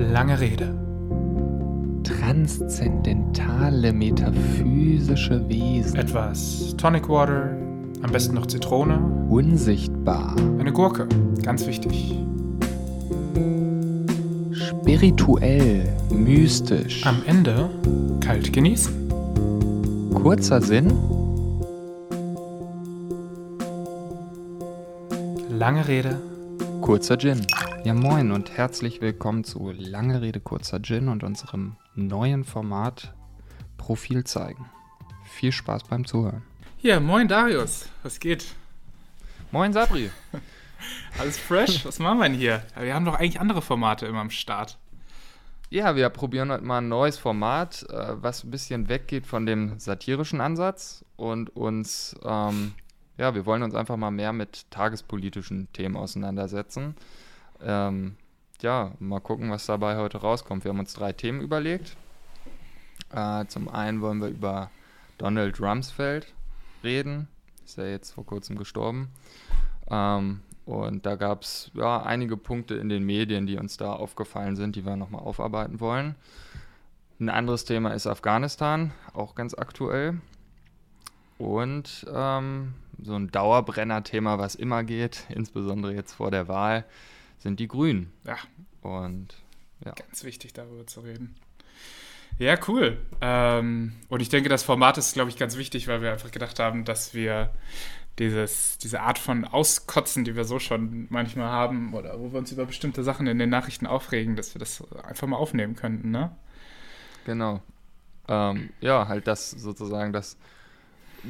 Lange Rede. Transzendentale metaphysische Wesen. Etwas Tonic Water, am besten noch Zitrone. Unsichtbar. Eine Gurke, ganz wichtig. Spirituell. Mystisch. Am Ende kalt genießen. Kurzer Sinn. Lange Rede. Kurzer Gin. Ja moin und herzlich willkommen zu Lange Rede Kurzer Gin und unserem neuen Format Profil zeigen. Viel Spaß beim Zuhören. Ja, moin Darius, was geht? Moin Sabri. Alles fresh? Was machen wir denn hier? Wir haben doch eigentlich andere Formate immer am Start. Ja, wir probieren heute mal ein neues Format, äh, was ein bisschen weggeht von dem satirischen Ansatz und uns, ähm, ja, wir wollen uns einfach mal mehr mit tagespolitischen Themen auseinandersetzen. Ähm, ja, mal gucken, was dabei heute rauskommt. Wir haben uns drei Themen überlegt. Äh, zum einen wollen wir über Donald Rumsfeld reden. Ist ja jetzt vor kurzem gestorben. Ähm, und da gab es ja, einige Punkte in den Medien, die uns da aufgefallen sind, die wir nochmal aufarbeiten wollen. Ein anderes Thema ist Afghanistan, auch ganz aktuell. Und ähm, so ein Dauerbrenner-Thema, was immer geht, insbesondere jetzt vor der Wahl, sind die Grünen. Ja. Und ja. Ganz wichtig, darüber zu reden. Ja, cool. Ähm, und ich denke, das Format ist, glaube ich, ganz wichtig, weil wir einfach gedacht haben, dass wir dieses, diese Art von Auskotzen, die wir so schon manchmal haben, oder wo wir uns über bestimmte Sachen in den Nachrichten aufregen, dass wir das einfach mal aufnehmen könnten, ne? Genau. Ähm, ja, halt das sozusagen das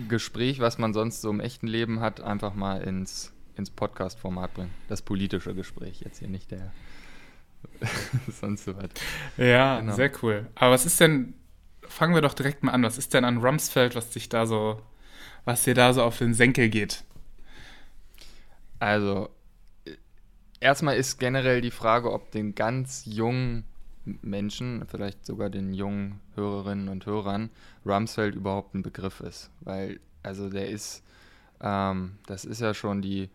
Gespräch, was man sonst so im echten Leben hat, einfach mal ins, ins Podcast-Format bringen. Das politische Gespräch, jetzt hier nicht der sonst so was. Ja, genau. sehr cool. Aber was ist denn, fangen wir doch direkt mal an, was ist denn an Rumsfeld, was sich da so was dir da so auf den Senkel geht? Also, erstmal ist generell die Frage, ob den ganz jungen Menschen, vielleicht sogar den jungen Hörerinnen und Hörern, Rumsfeld überhaupt ein Begriff ist. Weil, also der ist, ähm, das ist ja schon die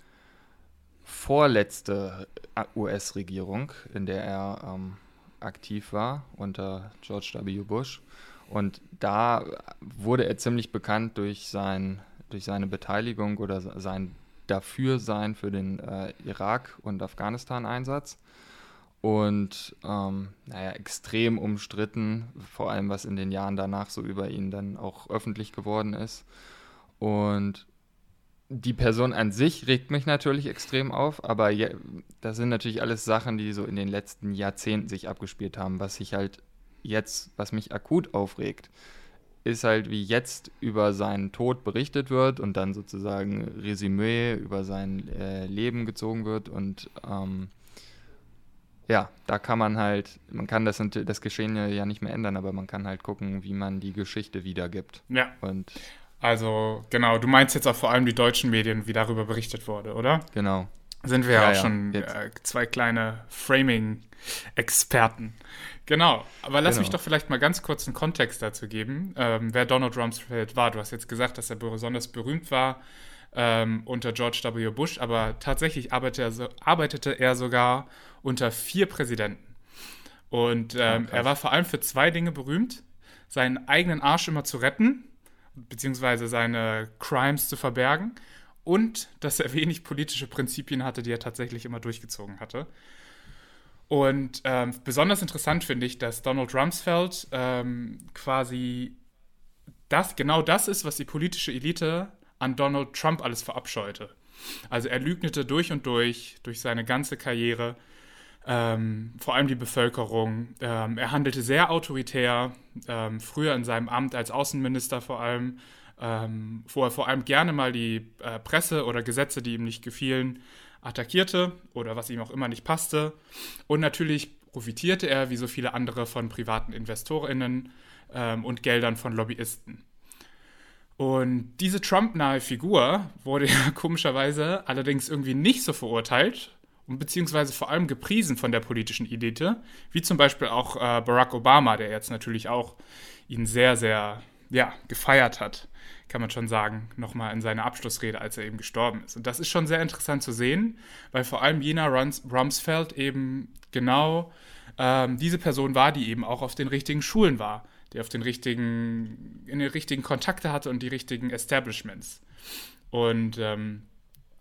vorletzte US-Regierung, in der er ähm, aktiv war, unter George W. Bush. Und da wurde er ziemlich bekannt durch, sein, durch seine Beteiligung oder sein Dafürsein für den äh, Irak- und Afghanistan-Einsatz. Und ähm, naja, extrem umstritten, vor allem was in den Jahren danach so über ihn dann auch öffentlich geworden ist. Und die Person an sich regt mich natürlich extrem auf, aber ja, das sind natürlich alles Sachen, die so in den letzten Jahrzehnten sich abgespielt haben, was sich halt jetzt, was mich akut aufregt, ist halt, wie jetzt über seinen Tod berichtet wird und dann sozusagen Resümee über sein äh, Leben gezogen wird und ähm, ja, da kann man halt, man kann das, das Geschehen ja nicht mehr ändern, aber man kann halt gucken, wie man die Geschichte wiedergibt. Ja. Und also, genau, du meinst jetzt auch vor allem die deutschen Medien, wie darüber berichtet wurde, oder? Genau. Sind wir ja, auch ja, schon äh, zwei kleine Framing-Experten. Genau, aber lass genau. mich doch vielleicht mal ganz kurz einen Kontext dazu geben, ähm, wer Donald Rumsfeld war. Du hast jetzt gesagt, dass er besonders berühmt war ähm, unter George W. Bush, aber tatsächlich arbeitete er, so, arbeitete er sogar unter vier Präsidenten. Und ähm, oh, er war vor allem für zwei Dinge berühmt: seinen eigenen Arsch immer zu retten, beziehungsweise seine Crimes zu verbergen, und dass er wenig politische Prinzipien hatte, die er tatsächlich immer durchgezogen hatte. Und ähm, besonders interessant finde ich, dass Donald Rumsfeld ähm, quasi das, genau das ist, was die politische Elite an Donald Trump alles verabscheute. Also er lügnete durch und durch, durch seine ganze Karriere, ähm, vor allem die Bevölkerung. Ähm, er handelte sehr autoritär, ähm, früher in seinem Amt als Außenminister vor allem, ähm, wo er vor allem gerne mal die äh, Presse oder Gesetze, die ihm nicht gefielen, attackierte oder was ihm auch immer nicht passte. Und natürlich profitierte er, wie so viele andere, von privaten InvestorInnen ähm, und Geldern von Lobbyisten. Und diese Trump-nahe Figur wurde ja komischerweise allerdings irgendwie nicht so verurteilt und beziehungsweise vor allem gepriesen von der politischen Elite, wie zum Beispiel auch äh, Barack Obama, der jetzt natürlich auch ihn sehr, sehr ja, gefeiert hat kann man schon sagen, nochmal in seiner Abschlussrede, als er eben gestorben ist. Und das ist schon sehr interessant zu sehen, weil vor allem Jena Rumsfeld eben genau ähm, diese Person war, die eben auch auf den richtigen Schulen war, die auf den richtigen, in den richtigen Kontakte hatte und die richtigen Establishments. Und ähm,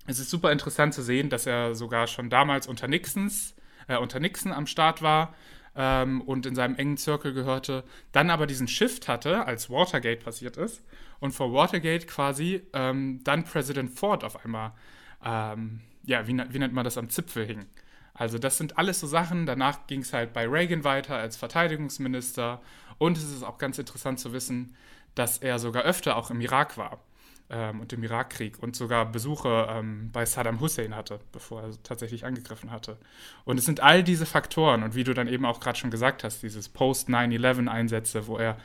es ist super interessant zu sehen, dass er sogar schon damals unter Nixons, äh, unter Nixon am Start war ähm, und in seinem engen Circle gehörte, dann aber diesen Shift hatte, als Watergate passiert ist und vor Watergate quasi ähm, dann Präsident Ford auf einmal, ähm, ja, wie, wie nennt man das, am Zipfel hing. Also das sind alles so Sachen. Danach ging es halt bei Reagan weiter als Verteidigungsminister. Und es ist auch ganz interessant zu wissen, dass er sogar öfter auch im Irak war ähm, und im Irakkrieg und sogar Besuche ähm, bei Saddam Hussein hatte, bevor er tatsächlich angegriffen hatte. Und es sind all diese Faktoren und wie du dann eben auch gerade schon gesagt hast, dieses Post-9-11-Einsätze, wo er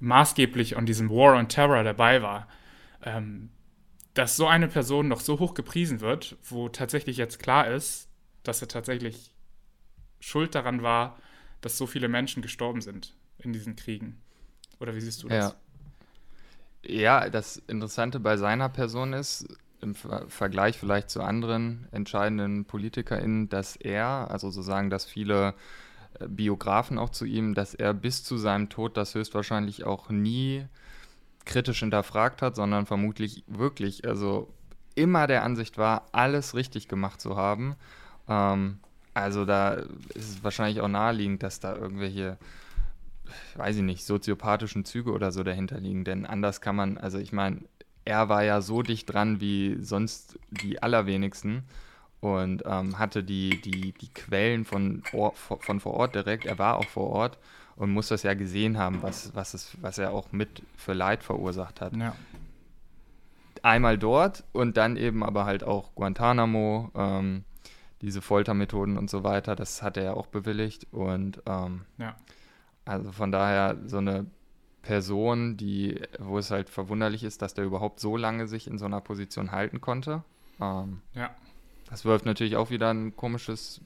maßgeblich an diesem War on Terror dabei war, ähm, dass so eine Person noch so hoch gepriesen wird, wo tatsächlich jetzt klar ist, dass er tatsächlich schuld daran war, dass so viele Menschen gestorben sind in diesen Kriegen. Oder wie siehst du das? Ja. Ja, das Interessante bei seiner Person ist, im Vergleich vielleicht zu anderen entscheidenden PolitikerInnen, dass er, also so sagen das viele äh, Biografen auch zu ihm, dass er bis zu seinem Tod das höchstwahrscheinlich auch nie kritisch hinterfragt hat, sondern vermutlich wirklich, also immer der Ansicht war, alles richtig gemacht zu haben. Ähm, also da ist es wahrscheinlich auch naheliegend, dass da irgendwelche weiß ich nicht, soziopathischen Züge oder so dahinter liegen. Denn anders kann man, also ich meine, er war ja so dicht dran wie sonst die allerwenigsten und ähm, hatte die, die, die Quellen von, von vor Ort direkt. Er war auch vor Ort und muss das ja gesehen haben, was, was, es, was er auch mit für Leid verursacht hat. Ja. Einmal dort und dann eben aber halt auch Guantanamo, ähm, diese Foltermethoden und so weiter, das hat er ja auch bewilligt und ähm, ja. Also von daher so eine Person, die, wo es halt verwunderlich ist, dass der überhaupt so lange sich in so einer Position halten konnte. Ähm, ja. Das wirft natürlich auch wieder ein komisches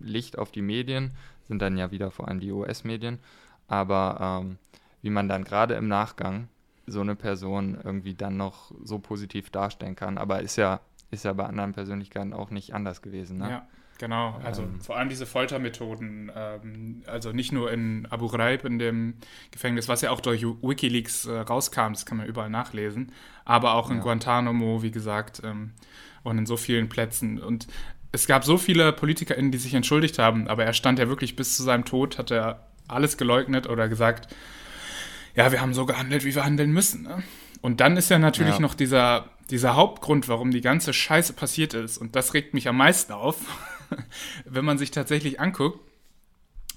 Licht auf die Medien, sind dann ja wieder vor allem die US-Medien. Aber ähm, wie man dann gerade im Nachgang so eine Person irgendwie dann noch so positiv darstellen kann, aber ist ja, ist ja bei anderen Persönlichkeiten auch nicht anders gewesen. Ne? Ja. Genau, also ähm, vor allem diese Foltermethoden, ähm, also nicht nur in Abu Ghraib, in dem Gefängnis, was ja auch durch Wikileaks äh, rauskam, das kann man überall nachlesen, aber auch in ja. Guantanamo, wie gesagt, ähm, und in so vielen Plätzen. Und es gab so viele PolitikerInnen, die sich entschuldigt haben, aber er stand ja wirklich bis zu seinem Tod, hat er alles geleugnet oder gesagt, ja, wir haben so gehandelt, wie wir handeln müssen. Ne? Und dann ist ja natürlich ja. noch dieser, dieser Hauptgrund, warum die ganze Scheiße passiert ist. Und das regt mich am meisten auf. wenn man sich tatsächlich anguckt,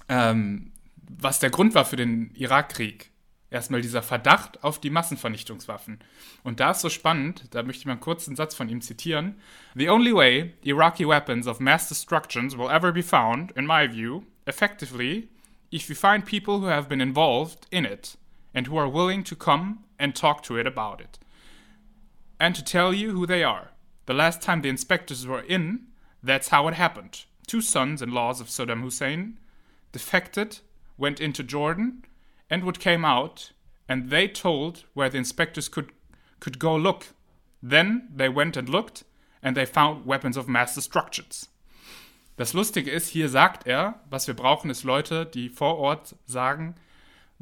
ähm, was der Grund war für den Irakkrieg. Erstmal dieser Verdacht auf die Massenvernichtungswaffen. Und da ist so spannend, da möchte ich mal einen kurzen Satz von ihm zitieren. The only way Iraqi weapons of mass destruction will ever be found, in my view, effectively, if we find people who have been involved in it and who are willing to come and talk to it about it. And to tell you who they are. The last time the inspectors were in, That's how it happened. Two sons in laws of Saddam Hussein defected, went into Jordan, and what came out, and they told where the inspectors could, could go look. Then they went and looked, and they found weapons of mass destructions. Das Lustige ist, hier sagt er, was wir brauchen, ist Leute, die vor Ort sagen,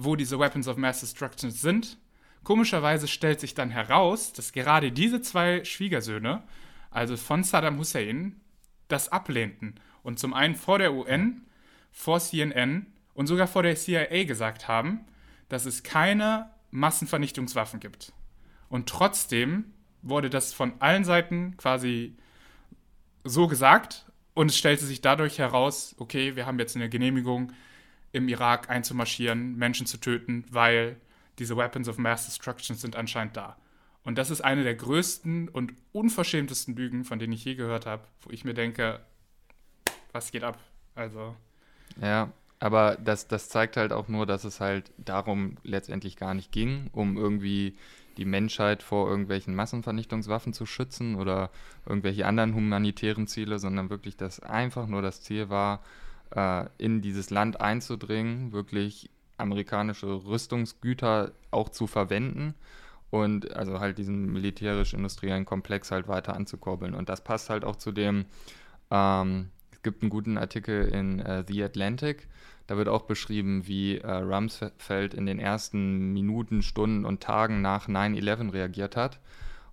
wo diese Weapons of Mass Destruction sind. Komischerweise stellt sich dann heraus, dass gerade diese zwei Schwiegersöhne, also von Saddam Hussein, das ablehnten und zum einen vor der UN, vor CNN und sogar vor der CIA gesagt haben, dass es keine Massenvernichtungswaffen gibt. Und trotzdem wurde das von allen Seiten quasi so gesagt und es stellte sich dadurch heraus, okay, wir haben jetzt eine Genehmigung, im Irak einzumarschieren, Menschen zu töten, weil diese Weapons of Mass Destruction sind anscheinend da. Und das ist eine der größten und unverschämtesten Lügen, von denen ich je gehört habe, wo ich mir denke, was geht ab? Also. Ja, aber das, das zeigt halt auch nur, dass es halt darum letztendlich gar nicht ging, um irgendwie die Menschheit vor irgendwelchen Massenvernichtungswaffen zu schützen oder irgendwelche anderen humanitären Ziele, sondern wirklich, dass einfach nur das Ziel war, äh, in dieses Land einzudringen, wirklich amerikanische Rüstungsgüter auch zu verwenden und also halt diesen militärisch-industriellen Komplex halt weiter anzukurbeln. Und das passt halt auch zu dem, ähm, gibt einen guten Artikel in äh, The Atlantic. Da wird auch beschrieben, wie äh, Rumsfeld in den ersten Minuten, Stunden und Tagen nach 9-11 reagiert hat.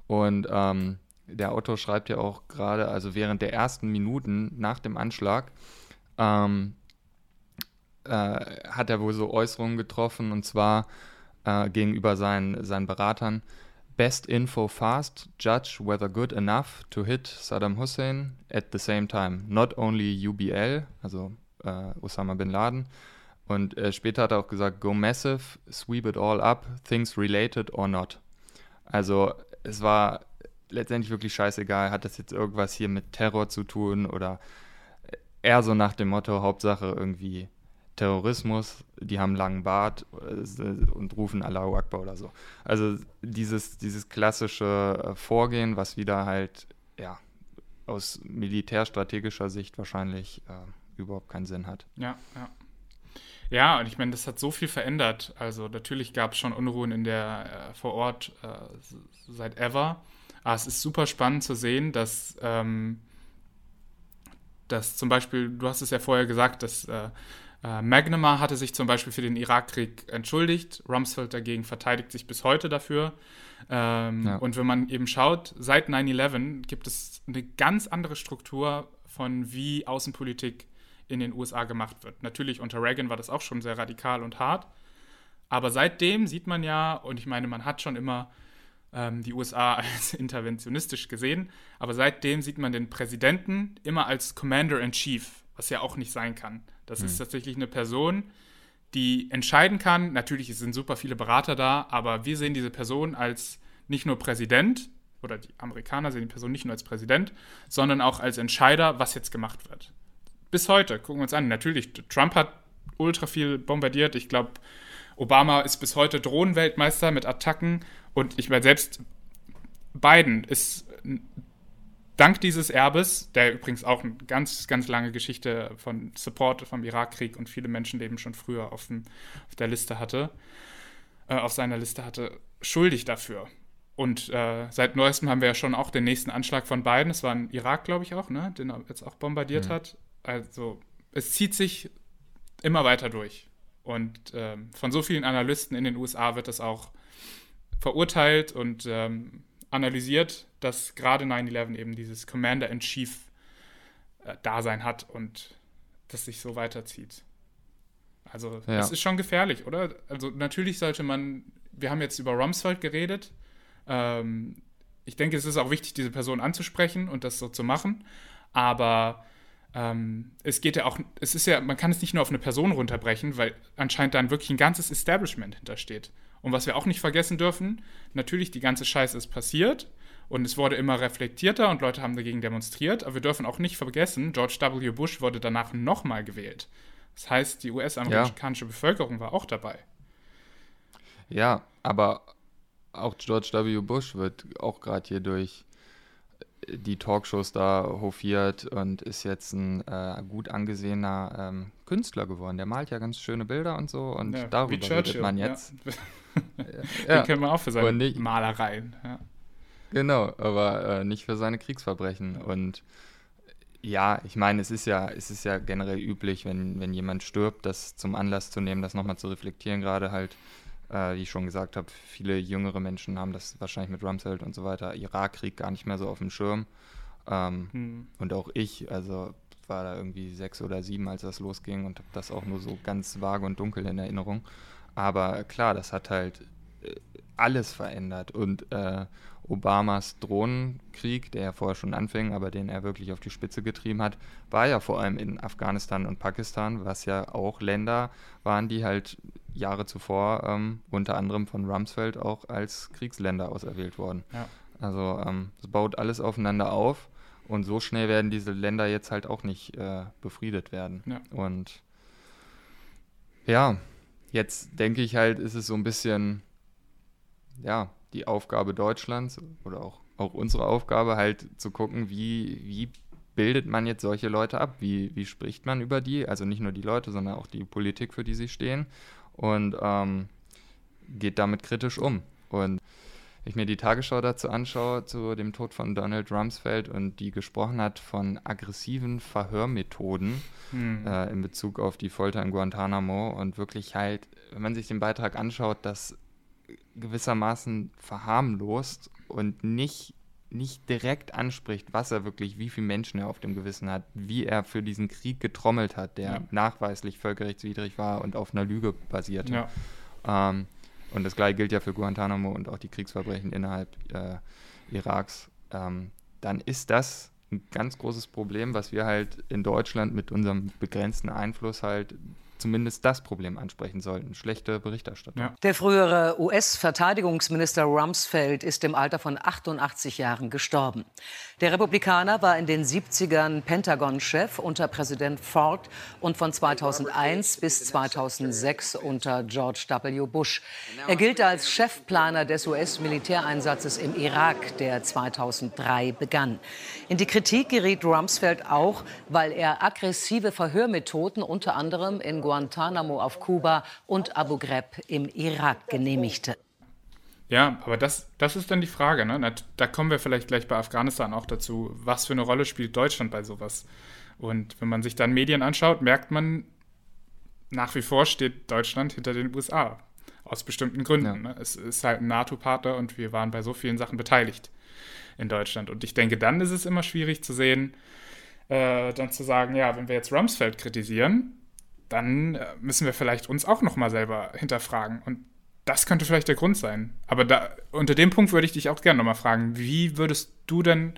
Und ähm, der Autor schreibt ja auch gerade, also während der ersten Minuten nach dem Anschlag, ähm, äh, hat er wohl so Äußerungen getroffen und zwar äh, gegenüber seinen, seinen Beratern. Best info fast, judge whether good enough to hit Saddam Hussein at the same time. Not only UBL, also äh, Osama bin Laden. Und äh, später hat er auch gesagt, go massive, sweep it all up, things related or not. Also es war letztendlich wirklich scheißegal, hat das jetzt irgendwas hier mit Terror zu tun oder eher so nach dem Motto, Hauptsache irgendwie Terrorismus, die haben langen Bart äh, und rufen Allahu Akbar oder so. Also dieses, dieses klassische äh, Vorgehen, was wieder halt, ja, aus militärstrategischer Sicht wahrscheinlich äh, überhaupt keinen Sinn hat. Ja, ja. Ja, und ich meine, das hat so viel verändert. Also natürlich gab es schon Unruhen in der äh, vor Ort äh, seit ever. Aber es ist super spannend zu sehen, dass, ähm, dass zum Beispiel, du hast es ja vorher gesagt, dass äh, äh, McNamara hatte sich zum Beispiel für den Irakkrieg entschuldigt. Rumsfeld dagegen verteidigt sich bis heute dafür. Ähm, ja. Und wenn man eben schaut, seit 9-11 gibt es eine ganz andere Struktur von wie Außenpolitik in den USA gemacht wird. Natürlich unter Reagan war das auch schon sehr radikal und hart. Aber seitdem sieht man ja, und ich meine, man hat schon immer ähm, die USA als interventionistisch gesehen, aber seitdem sieht man den Präsidenten immer als Commander in Chief, was ja auch nicht sein kann. Das hm. ist tatsächlich eine Person, die entscheiden kann. Natürlich sind super viele Berater da, aber wir sehen diese Person als nicht nur Präsident oder die Amerikaner sehen die Person nicht nur als Präsident, sondern auch als Entscheider, was jetzt gemacht wird. Bis heute, gucken wir uns an. Natürlich, Trump hat ultra viel bombardiert. Ich glaube, Obama ist bis heute Drohnenweltmeister mit Attacken. Und ich meine, selbst Biden ist dank dieses Erbes, der übrigens auch eine ganz, ganz lange Geschichte von Support vom Irakkrieg und viele Menschenleben schon früher auf, dem, auf der Liste hatte, äh, auf seiner Liste hatte, schuldig dafür. Und äh, seit neuestem haben wir ja schon auch den nächsten Anschlag von Biden. Es war in Irak, glaube ich, auch, ne? den er jetzt auch bombardiert mhm. hat. Also es zieht sich immer weiter durch. Und ähm, von so vielen Analysten in den USA wird das auch verurteilt und ähm, analysiert, dass gerade 9-11 eben dieses Commander-in-Chief-Dasein äh, hat und das sich so weiterzieht. Also, ja. das ist schon gefährlich, oder? Also, natürlich sollte man, wir haben jetzt über Rumsfeld geredet. Ähm, ich denke, es ist auch wichtig, diese Person anzusprechen und das so zu machen. Aber ähm, es geht ja auch, es ist ja, man kann es nicht nur auf eine Person runterbrechen, weil anscheinend dann wirklich ein ganzes Establishment hintersteht. Und was wir auch nicht vergessen dürfen, natürlich, die ganze Scheiße ist passiert und es wurde immer reflektierter und Leute haben dagegen demonstriert, aber wir dürfen auch nicht vergessen, George W. Bush wurde danach nochmal gewählt. Das heißt, die US-amerikanische ja. Bevölkerung war auch dabei. Ja, aber auch George W. Bush wird auch gerade hier durch die Talkshows da hofiert und ist jetzt ein äh, gut angesehener ähm, Künstler geworden. Der malt ja ganz schöne Bilder und so und ja, darüber redet man jetzt. Ja. Den kennen wir auch für seine nicht, Malereien. Genau, aber äh, nicht für seine Kriegsverbrechen. Und ja, ich meine, es ist ja, es ist ja generell üblich, wenn, wenn jemand stirbt, das zum Anlass zu nehmen, das nochmal zu reflektieren, gerade halt äh, wie ich schon gesagt habe, viele jüngere Menschen haben das wahrscheinlich mit Rumsfeld und so weiter, Irakkrieg gar nicht mehr so auf dem Schirm. Ähm, hm. Und auch ich, also war da irgendwie sechs oder sieben, als das losging und habe das auch nur so ganz vage und dunkel in Erinnerung. Aber klar, das hat halt äh, alles verändert und äh, Obamas Drohnenkrieg, der ja vorher schon anfing, aber den er wirklich auf die Spitze getrieben hat, war ja vor allem in Afghanistan und Pakistan, was ja auch Länder waren, die halt Jahre zuvor ähm, unter anderem von Rumsfeld auch als Kriegsländer auserwählt wurden. Ja. Also ähm, es baut alles aufeinander auf und so schnell werden diese Länder jetzt halt auch nicht äh, befriedet werden. Ja. Und ja, jetzt denke ich halt, ist es so ein bisschen, ja, die Aufgabe Deutschlands oder auch, auch unsere Aufgabe halt zu gucken, wie, wie bildet man jetzt solche Leute ab? Wie, wie spricht man über die? Also nicht nur die Leute, sondern auch die Politik, für die sie stehen und ähm, geht damit kritisch um. Und ich mir die Tagesschau dazu anschaue, zu dem Tod von Donald Rumsfeld und die gesprochen hat von aggressiven Verhörmethoden hm. äh, in Bezug auf die Folter in Guantanamo und wirklich halt, wenn man sich den Beitrag anschaut, das gewissermaßen verharmlost und nicht, nicht direkt anspricht, was er wirklich, wie viele Menschen er auf dem Gewissen hat, wie er für diesen Krieg getrommelt hat, der ja. nachweislich völkerrechtswidrig war und auf einer Lüge basierte. Ja. Ähm, und das gleiche gilt ja für Guantanamo und auch die Kriegsverbrechen innerhalb äh, Iraks. Ähm, dann ist das ein ganz großes Problem, was wir halt in Deutschland mit unserem begrenzten Einfluss halt zumindest das Problem ansprechen sollten. Schlechte Berichterstattung. Ja. Der frühere US-Verteidigungsminister Rumsfeld ist im Alter von 88 Jahren gestorben. Der Republikaner war in den 70ern Pentagon-Chef unter Präsident Ford und von 2001 bis 2006 unter George W. Bush. Er gilt als Chefplaner des US-Militäreinsatzes im Irak, der 2003 begann. In die Kritik geriet Rumsfeld auch, weil er aggressive Verhörmethoden unter anderem in Guantanamo auf Kuba und Abu Ghraib im Irak genehmigte. Ja, aber das, das ist dann die Frage. Ne? Da kommen wir vielleicht gleich bei Afghanistan auch dazu. Was für eine Rolle spielt Deutschland bei sowas? Und wenn man sich dann Medien anschaut, merkt man, nach wie vor steht Deutschland hinter den USA. Aus bestimmten Gründen. Ja. Ne? Es ist halt ein NATO-Partner und wir waren bei so vielen Sachen beteiligt in Deutschland. Und ich denke, dann ist es immer schwierig zu sehen, äh, dann zu sagen, ja, wenn wir jetzt Rumsfeld kritisieren, dann äh, müssen wir vielleicht uns auch nochmal selber hinterfragen. Und das könnte vielleicht der Grund sein. Aber da, unter dem Punkt würde ich dich auch gerne nochmal fragen, wie würdest du denn,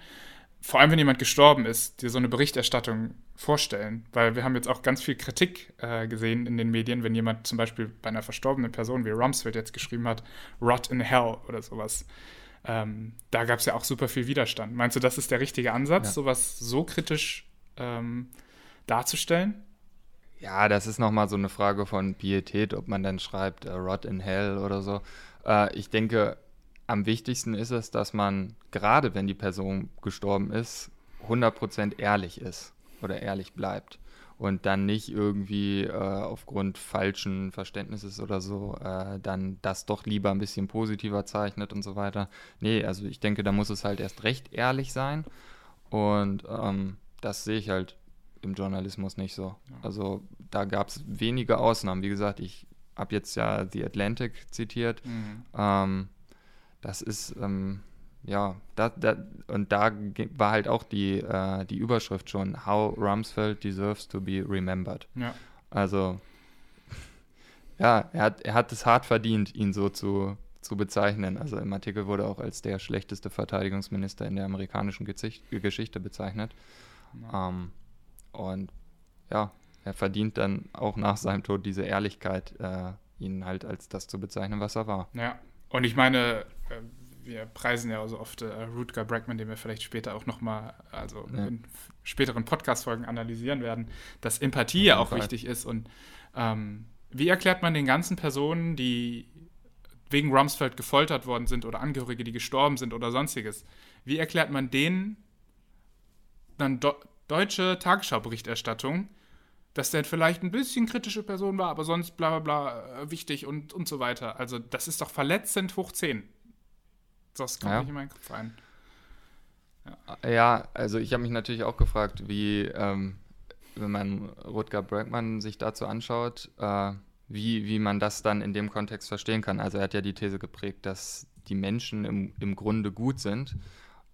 vor allem wenn jemand gestorben ist, dir so eine Berichterstattung vorstellen? Weil wir haben jetzt auch ganz viel Kritik äh, gesehen in den Medien, wenn jemand zum Beispiel bei einer verstorbenen Person, wie Rumsfeld jetzt geschrieben hat, Rot in Hell oder sowas. Ähm, da gab es ja auch super viel Widerstand. Meinst du, das ist der richtige Ansatz, ja. sowas so kritisch ähm, darzustellen? Ja, das ist nochmal so eine Frage von Pietät, ob man dann schreibt uh, Rot in Hell oder so. Äh, ich denke, am wichtigsten ist es, dass man, gerade wenn die Person gestorben ist, 100% ehrlich ist oder ehrlich bleibt und dann nicht irgendwie äh, aufgrund falschen Verständnisses oder so äh, dann das doch lieber ein bisschen positiver zeichnet und so weiter. Nee, also ich denke, da muss es halt erst recht ehrlich sein und ähm, das sehe ich halt im Journalismus nicht so. Ja. Also da gab es wenige Ausnahmen. Wie gesagt, ich habe jetzt ja The Atlantic zitiert. Mhm. Ähm, das ist, ähm, ja, da, da, und da war halt auch die, äh, die Überschrift schon, How Rumsfeld deserves to be remembered. Ja. Also, ja, er hat, er hat es hart verdient, ihn so zu, zu bezeichnen. Also im Artikel wurde auch als der schlechteste Verteidigungsminister in der amerikanischen Geschichte bezeichnet. Ja. Ähm, und ja, er verdient dann auch nach seinem Tod diese Ehrlichkeit, äh, ihn halt als das zu bezeichnen, was er war. Ja, und ich meine, äh, wir preisen ja so oft äh, Rutger Bregman, den wir vielleicht später auch nochmal, also ja. in späteren Podcast-Folgen analysieren werden, dass Empathie ja auch Fall. wichtig ist. Und ähm, wie erklärt man den ganzen Personen, die wegen Rumsfeld gefoltert worden sind oder Angehörige, die gestorben sind oder sonstiges, wie erklärt man denen dann deutsche Tagesschauberichterstattung, dass der vielleicht ein bisschen kritische Person war, aber sonst bla bla bla äh, wichtig und, und so weiter. Also das ist doch verletzend hoch 10. Das kommt ja. nicht in meinen Kopf rein. Ja, ja also ich habe mich natürlich auch gefragt, wie, ähm, wenn man Rutger Bregman sich dazu anschaut, äh, wie, wie man das dann in dem Kontext verstehen kann. Also er hat ja die These geprägt, dass die Menschen im, im Grunde gut sind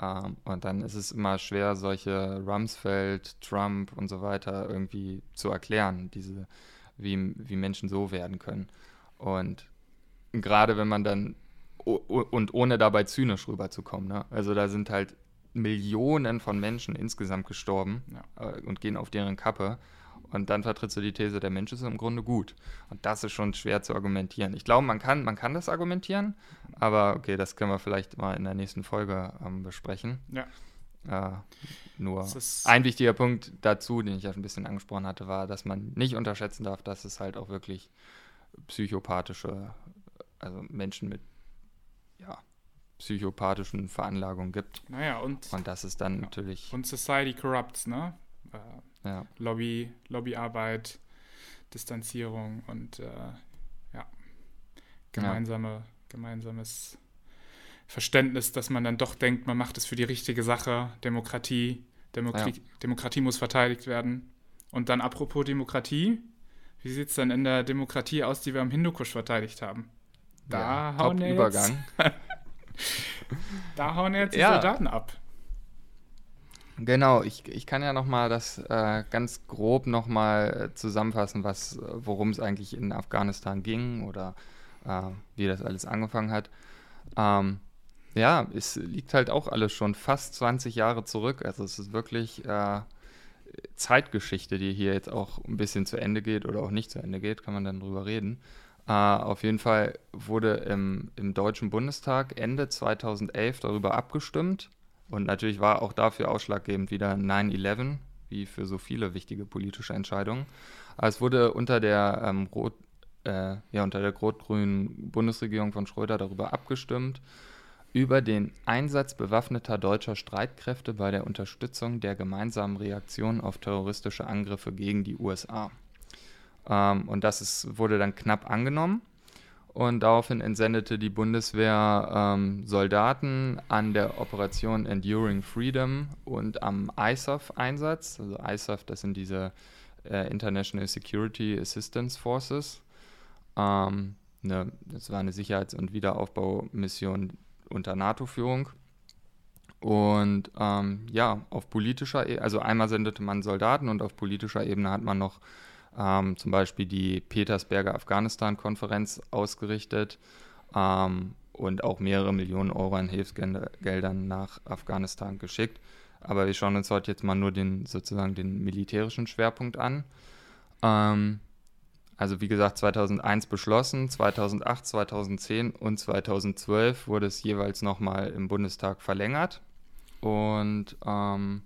ähm, und dann ist es immer schwer, solche Rumsfeld, Trump und so weiter irgendwie zu erklären, diese, wie, wie Menschen so werden können. Und gerade wenn man dann, und ohne dabei zynisch rüberzukommen, ne? also da sind halt Millionen von Menschen insgesamt gestorben ja. äh, und gehen auf deren Kappe. Und dann vertrittst du die These, der Mensch ist im Grunde gut. Und das ist schon schwer zu argumentieren. Ich glaube, man kann, man kann das argumentieren, aber okay, das können wir vielleicht mal in der nächsten Folge ähm, besprechen. Ja. Äh, nur ein wichtiger Punkt dazu, den ich ja schon ein bisschen angesprochen hatte, war, dass man nicht unterschätzen darf, dass es halt auch wirklich psychopathische, also Menschen mit ja, psychopathischen Veranlagungen gibt. Naja, und. Und das ist dann ja. natürlich. Und Society corrupts, ne? Äh, ja. Lobby, Lobbyarbeit, Distanzierung und äh, ja, gemeinsame, ja. gemeinsames Verständnis, dass man dann doch denkt, man macht es für die richtige Sache, Demokratie, Demokratie, ja. Demokratie muss verteidigt werden. Und dann apropos Demokratie, wie sieht es dann in der Demokratie aus, die wir am Hindukusch verteidigt haben? Da ja, hauen jetzt, da hauen jetzt die. Soldaten ab. Genau, ich, ich kann ja nochmal das äh, ganz grob nochmal äh, zusammenfassen, was, worum es eigentlich in Afghanistan ging oder äh, wie das alles angefangen hat. Ähm, ja, es liegt halt auch alles schon fast 20 Jahre zurück. Also es ist wirklich äh, Zeitgeschichte, die hier jetzt auch ein bisschen zu Ende geht oder auch nicht zu Ende geht, kann man dann drüber reden. Uh, auf jeden Fall wurde im, im, Deutschen Bundestag Ende 2011 darüber abgestimmt. Und natürlich war auch dafür ausschlaggebend wieder 9-11, wie für so viele wichtige politische Entscheidungen. Aber es wurde unter der, ähm, Rot, äh, ja, unter der rot-grünen Bundesregierung von Schröder darüber abgestimmt, über den Einsatz bewaffneter deutscher Streitkräfte bei der Unterstützung der gemeinsamen Reaktion auf terroristische Angriffe gegen die USA. Ähm, und das ist, wurde dann knapp angenommen. Und daraufhin entsendete die Bundeswehr ähm, Soldaten an der Operation Enduring Freedom und am ISAF-Einsatz. Also ISAF, das sind diese äh, International Security Assistance Forces. Ähm, eine, das war eine Sicherheits- und Wiederaufbaumission unter NATO-Führung. Und ähm, ja, auf politischer Ebene, also einmal sendete man Soldaten und auf politischer Ebene hat man noch ähm, zum Beispiel die Petersberger Afghanistan-Konferenz ausgerichtet ähm, und auch mehrere Millionen Euro an Hilfsgeldern nach Afghanistan geschickt. Aber wir schauen uns heute jetzt mal nur den sozusagen den militärischen Schwerpunkt an. Ähm, also wie gesagt, 2001 beschlossen, 2008, 2010 und 2012 wurde es jeweils nochmal im Bundestag verlängert. Und ähm,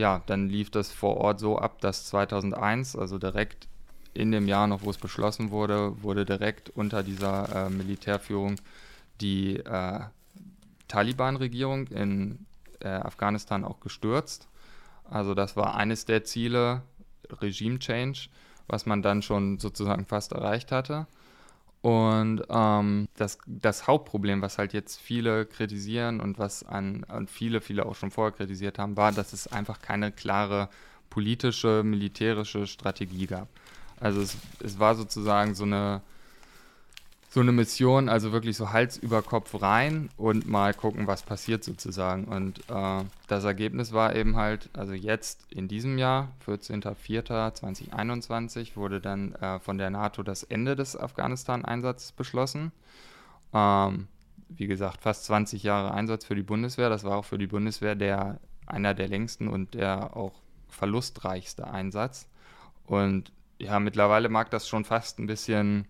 ja, dann lief das vor Ort so ab, dass 2001, also direkt in dem Jahr noch, wo es beschlossen wurde, wurde direkt unter dieser äh, Militärführung die äh, Taliban-Regierung in äh, Afghanistan auch gestürzt. Also das war eines der Ziele, Regime Change, was man dann schon sozusagen fast erreicht hatte. Und ähm, das, das Hauptproblem, was halt jetzt viele kritisieren und was an und viele, viele auch schon vorher kritisiert haben, war, dass es einfach keine klare politische, militärische Strategie gab. Also es, es war sozusagen so eine so eine Mission, also wirklich so Hals über Kopf rein und mal gucken, was passiert sozusagen. Und äh, das Ergebnis war eben halt, also jetzt in diesem Jahr, 14.04.2021, wurde dann äh, von der NATO das Ende des Afghanistan-Einsatzes beschlossen. Ähm, wie gesagt, fast 20 Jahre Einsatz für die Bundeswehr. Das war auch für die Bundeswehr der, einer der längsten und der auch verlustreichste Einsatz. Und ja, mittlerweile mag das schon fast ein bisschen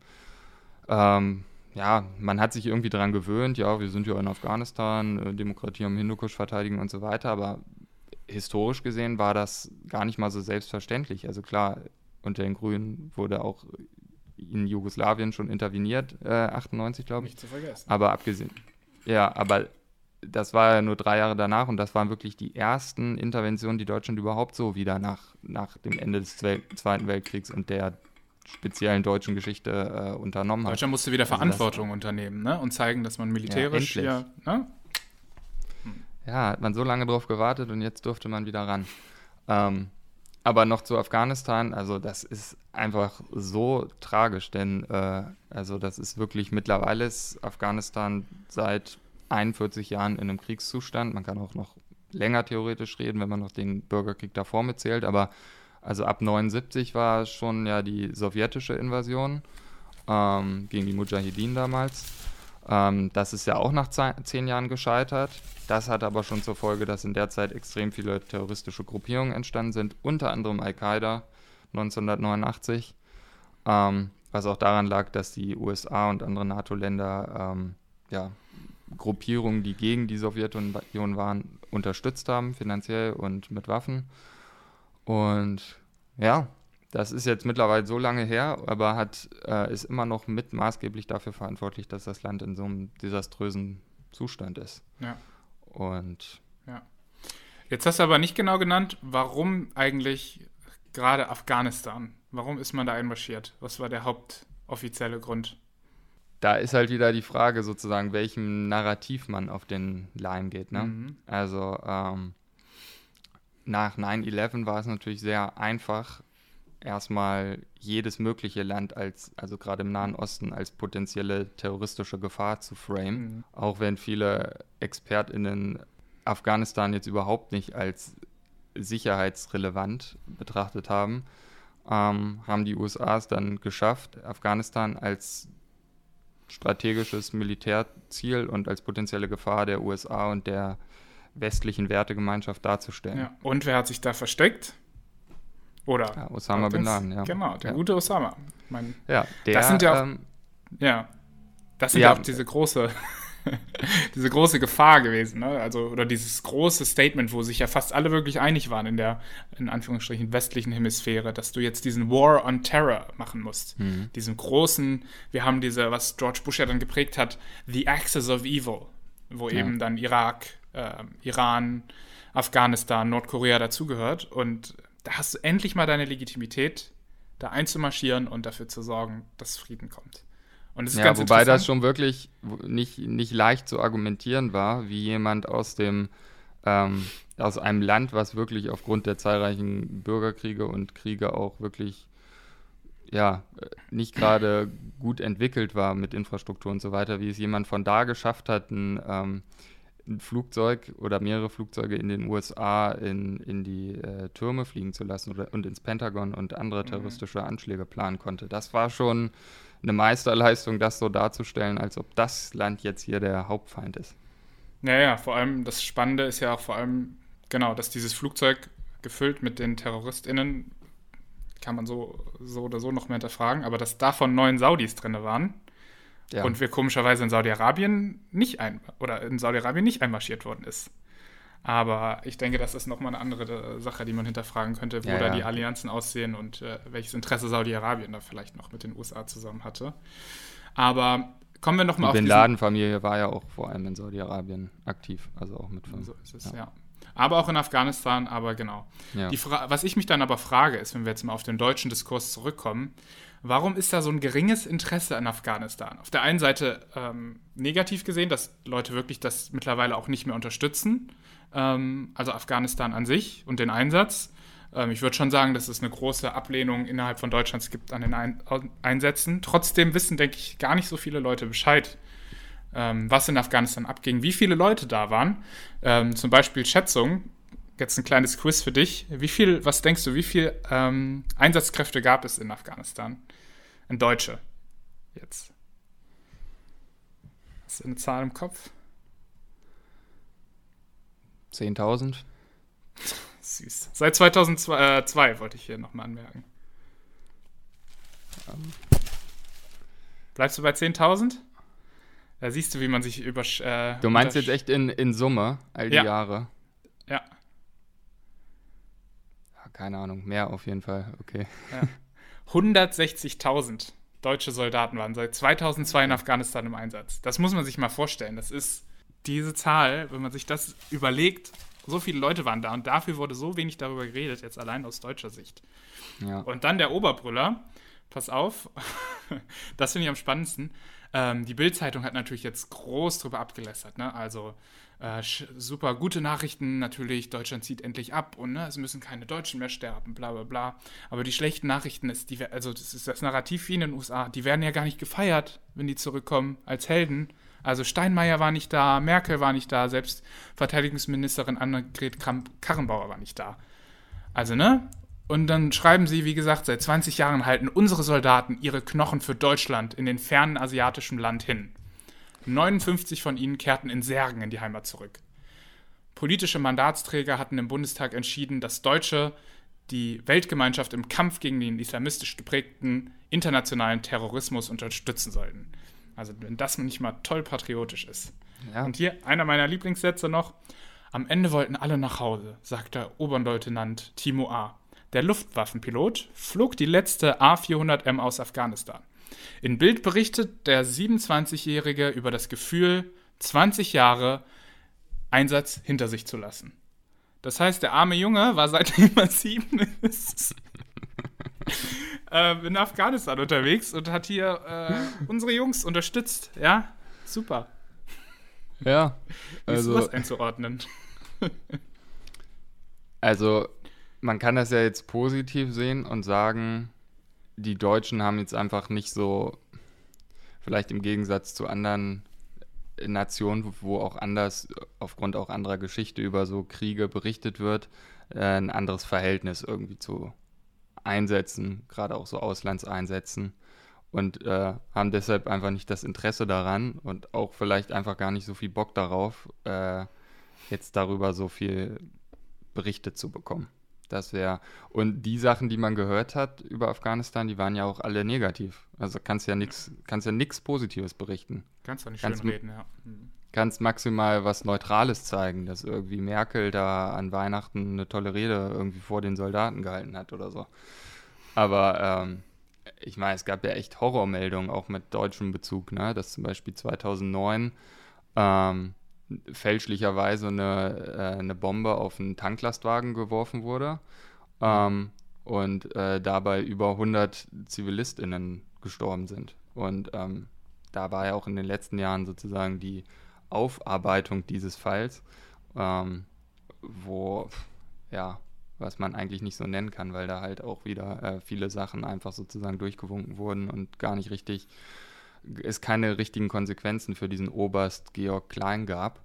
ähm, ja, man hat sich irgendwie daran gewöhnt, ja, wir sind ja in Afghanistan, äh, Demokratie am Hindukusch verteidigen und so weiter, aber historisch gesehen war das gar nicht mal so selbstverständlich. Also klar, unter den Grünen wurde auch in Jugoslawien schon interveniert, äh, 98 glaube ich. Nicht zu vergessen. Aber abgesehen, ja, aber das war ja nur drei Jahre danach und das waren wirklich die ersten Interventionen, die Deutschland überhaupt so wieder nach, nach dem Ende des Zweiten Weltkriegs und der speziellen deutschen Geschichte äh, unternommen hat. Deutschland musste wieder also Verantwortung unternehmen ne? und zeigen, dass man militärisch ja, hier. Ne? Hm. Ja, hat man so lange drauf gewartet und jetzt durfte man wieder ran. Ähm, aber noch zu Afghanistan, also das ist einfach so tragisch, denn äh, also das ist wirklich mittlerweile ist Afghanistan seit 41 Jahren in einem Kriegszustand. Man kann auch noch länger theoretisch reden, wenn man noch den Bürgerkrieg davor mitzählt, aber also ab 79 war schon ja die sowjetische Invasion ähm, gegen die Mujahideen damals. Ähm, das ist ja auch nach zehn Jahren gescheitert. Das hat aber schon zur Folge, dass in der Zeit extrem viele terroristische Gruppierungen entstanden sind, unter anderem Al-Qaida 1989. Ähm, was auch daran lag, dass die USA und andere NATO-Länder ähm, ja, Gruppierungen, die gegen die Sowjetunion waren, unterstützt haben, finanziell und mit Waffen. Und ja, das ist jetzt mittlerweile so lange her, aber hat, äh, ist immer noch mit maßgeblich dafür verantwortlich, dass das Land in so einem desaströsen Zustand ist. Ja. Und ja. Jetzt hast du aber nicht genau genannt, warum eigentlich gerade Afghanistan? Warum ist man da einmarschiert? Was war der hauptoffizielle Grund? da ist halt wieder die Frage sozusagen, welchem Narrativ man auf den Leim geht. Ne? Mhm. Also ähm, nach 9-11 war es natürlich sehr einfach, erstmal jedes mögliche Land als, also gerade im Nahen Osten, als potenzielle terroristische Gefahr zu framen. Mhm. Auch wenn viele ExpertInnen Afghanistan jetzt überhaupt nicht als sicherheitsrelevant betrachtet haben, ähm, haben die USA es dann geschafft, Afghanistan als strategisches Militärziel und als potenzielle Gefahr der USA und der westlichen Wertegemeinschaft darzustellen. Ja. Und wer hat sich da versteckt? Oder? Ja, Osama Bin Laden, ja. Genau, der ja. gute Osama. Mein, ja, der, das sind ja auch, ähm, ja, das sind ja, auch diese große, diese große Gefahr gewesen, ne? Also, oder dieses große Statement, wo sich ja fast alle wirklich einig waren in der, in Anführungsstrichen, westlichen Hemisphäre, dass du jetzt diesen War on Terror machen musst. Mhm. Diesen großen, wir haben diese, was George Bush ja dann geprägt hat, The Axis of Evil, wo eben dann Irak, äh, Iran, Afghanistan, Nordkorea dazugehört. Und da hast du endlich mal deine Legitimität, da einzumarschieren und dafür zu sorgen, dass Frieden kommt. Und das ist ja, ganz wobei das schon wirklich nicht, nicht leicht zu argumentieren war, wie jemand aus dem ähm, aus einem Land, was wirklich aufgrund der zahlreichen Bürgerkriege und Kriege auch wirklich ja nicht gerade gut entwickelt war mit Infrastruktur und so weiter, wie es jemand von da geschafft hat, ein ähm, ein Flugzeug oder mehrere Flugzeuge in den USA in, in die äh, Türme fliegen zu lassen oder, und ins Pentagon und andere mhm. terroristische Anschläge planen konnte. Das war schon eine Meisterleistung, das so darzustellen, als ob das Land jetzt hier der Hauptfeind ist. Naja, vor allem das Spannende ist ja auch vor allem, genau, dass dieses Flugzeug gefüllt mit den TerroristInnen, kann man so, so oder so noch mehr hinterfragen, aber dass davon neun Saudis drin waren ja. Und wir komischerweise in Saudi-Arabien nicht ein oder in Saudi-Arabien nicht einmarschiert worden ist. Aber ich denke, das ist nochmal eine andere Sache, die man hinterfragen könnte, wo ja, da ja. die Allianzen aussehen und äh, welches Interesse Saudi-Arabien da vielleicht noch mit den USA zusammen hatte. Aber kommen wir nochmal auf die Bin Laden-Familie war ja auch vor allem in Saudi-Arabien aktiv, also auch mit von. So ist es, ja. ja. Aber auch in Afghanistan, aber genau. Ja. was ich mich dann aber frage, ist, wenn wir jetzt mal auf den deutschen Diskurs zurückkommen, Warum ist da so ein geringes Interesse an Afghanistan? Auf der einen Seite ähm, negativ gesehen, dass Leute wirklich das mittlerweile auch nicht mehr unterstützen, ähm, also Afghanistan an sich und den Einsatz. Ähm, ich würde schon sagen, dass es eine große Ablehnung innerhalb von Deutschlands gibt an den Ein Einsätzen. Trotzdem wissen, denke ich, gar nicht so viele Leute Bescheid, ähm, was in Afghanistan abging, wie viele Leute da waren. Ähm, zum Beispiel Schätzung, jetzt ein kleines Quiz für dich. Wie viel, was denkst du, wie viele ähm, Einsatzkräfte gab es in Afghanistan? In Deutsche. Jetzt. Hast du eine Zahl im Kopf? 10.000. Süß. Seit 2002 äh, wollte ich hier nochmal anmerken. Ähm. Bleibst du bei 10.000? Da siehst du, wie man sich über. Äh, du meinst jetzt echt in, in Summe, all die ja. Jahre? Ja keine Ahnung, mehr auf jeden Fall, okay. Ja. 160.000 deutsche Soldaten waren seit 2002 in Afghanistan im Einsatz. Das muss man sich mal vorstellen. Das ist diese Zahl, wenn man sich das überlegt, so viele Leute waren da und dafür wurde so wenig darüber geredet, jetzt allein aus deutscher Sicht. Ja. Und dann der Oberbrüller, pass auf, das finde ich am spannendsten. Ähm, die Bild-Zeitung hat natürlich jetzt groß drüber abgelästert. Ne? Also äh, super gute Nachrichten natürlich, Deutschland zieht endlich ab und ne, es müssen keine Deutschen mehr sterben, bla bla bla. Aber die schlechten Nachrichten ist, die, also das ist das Narrativ wie in den USA, die werden ja gar nicht gefeiert, wenn die zurückkommen als Helden. Also Steinmeier war nicht da, Merkel war nicht da, selbst Verteidigungsministerin Annegret Kramp-Karrenbauer war nicht da. Also, ne? Und dann schreiben sie, wie gesagt, seit 20 Jahren halten unsere Soldaten ihre Knochen für Deutschland in den fernen asiatischen Land hin. 59 von ihnen kehrten in Särgen in die Heimat zurück. Politische Mandatsträger hatten im Bundestag entschieden, dass Deutsche die Weltgemeinschaft im Kampf gegen den islamistisch geprägten internationalen Terrorismus unterstützen sollten. Also wenn das nicht mal toll patriotisch ist. Ja. Und hier einer meiner Lieblingssätze noch. Am Ende wollten alle nach Hause, sagt der Oberleutnant Timo A. Der Luftwaffenpilot flog die letzte A400M aus Afghanistan. In Bild berichtet der 27-Jährige über das Gefühl, 20 Jahre Einsatz hinter sich zu lassen. Das heißt, der arme Junge war seitdem er sieben ist. äh, in Afghanistan unterwegs und hat hier äh, unsere Jungs unterstützt. Ja, super. Ja, also. Wie ist das einzuordnen? also, man kann das ja jetzt positiv sehen und sagen, die Deutschen haben jetzt einfach nicht so, vielleicht im Gegensatz zu anderen Nationen, wo auch anders, aufgrund auch anderer Geschichte über so Kriege berichtet wird, äh, ein anderes Verhältnis irgendwie zu Einsätzen, gerade auch so Auslandseinsätzen und äh, haben deshalb einfach nicht das Interesse daran und auch vielleicht einfach gar nicht so viel Bock darauf, äh, jetzt darüber so viel berichtet zu bekommen. Das wäre. Und die Sachen, die man gehört hat über Afghanistan, die waren ja auch alle negativ. Also kannst ja nichts, kannst ja nichts Positives berichten. Kannst du nicht kannst schön reden, ja. Mhm. Kannst maximal was Neutrales zeigen, dass irgendwie Merkel da an Weihnachten eine tolle Rede irgendwie vor den Soldaten gehalten hat oder so. Aber ähm, ich meine, es gab ja echt Horrormeldungen auch mit deutschem Bezug, ne? Dass zum Beispiel 2009 ähm, fälschlicherweise eine, äh, eine Bombe auf einen Tanklastwagen geworfen wurde ähm, und äh, dabei über 100 ZivilistInnen gestorben sind. Und ähm, da war ja auch in den letzten Jahren sozusagen die Aufarbeitung dieses Falls, ähm, wo, ja, was man eigentlich nicht so nennen kann, weil da halt auch wieder äh, viele Sachen einfach sozusagen durchgewunken wurden und gar nicht richtig es keine richtigen Konsequenzen für diesen Oberst Georg Klein gab.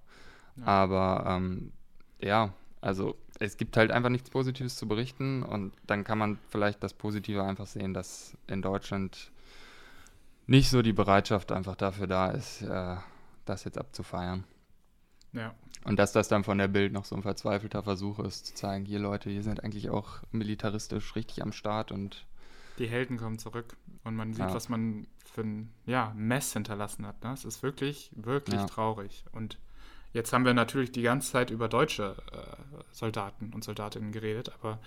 Ja. Aber ähm, ja, also es gibt halt einfach nichts Positives zu berichten und dann kann man vielleicht das Positive einfach sehen, dass in Deutschland nicht so die Bereitschaft einfach dafür da ist, äh, das jetzt abzufeiern. Ja. Und dass das dann von der Bild noch so ein verzweifelter Versuch ist, zu zeigen, hier Leute, hier sind eigentlich auch militaristisch richtig am Start und die Helden kommen zurück und man sieht, ja. was man für ein ja, Mess hinterlassen hat. Ne? Es ist wirklich, wirklich ja. traurig. Und jetzt haben wir natürlich die ganze Zeit über deutsche äh, Soldaten und Soldatinnen geredet, aber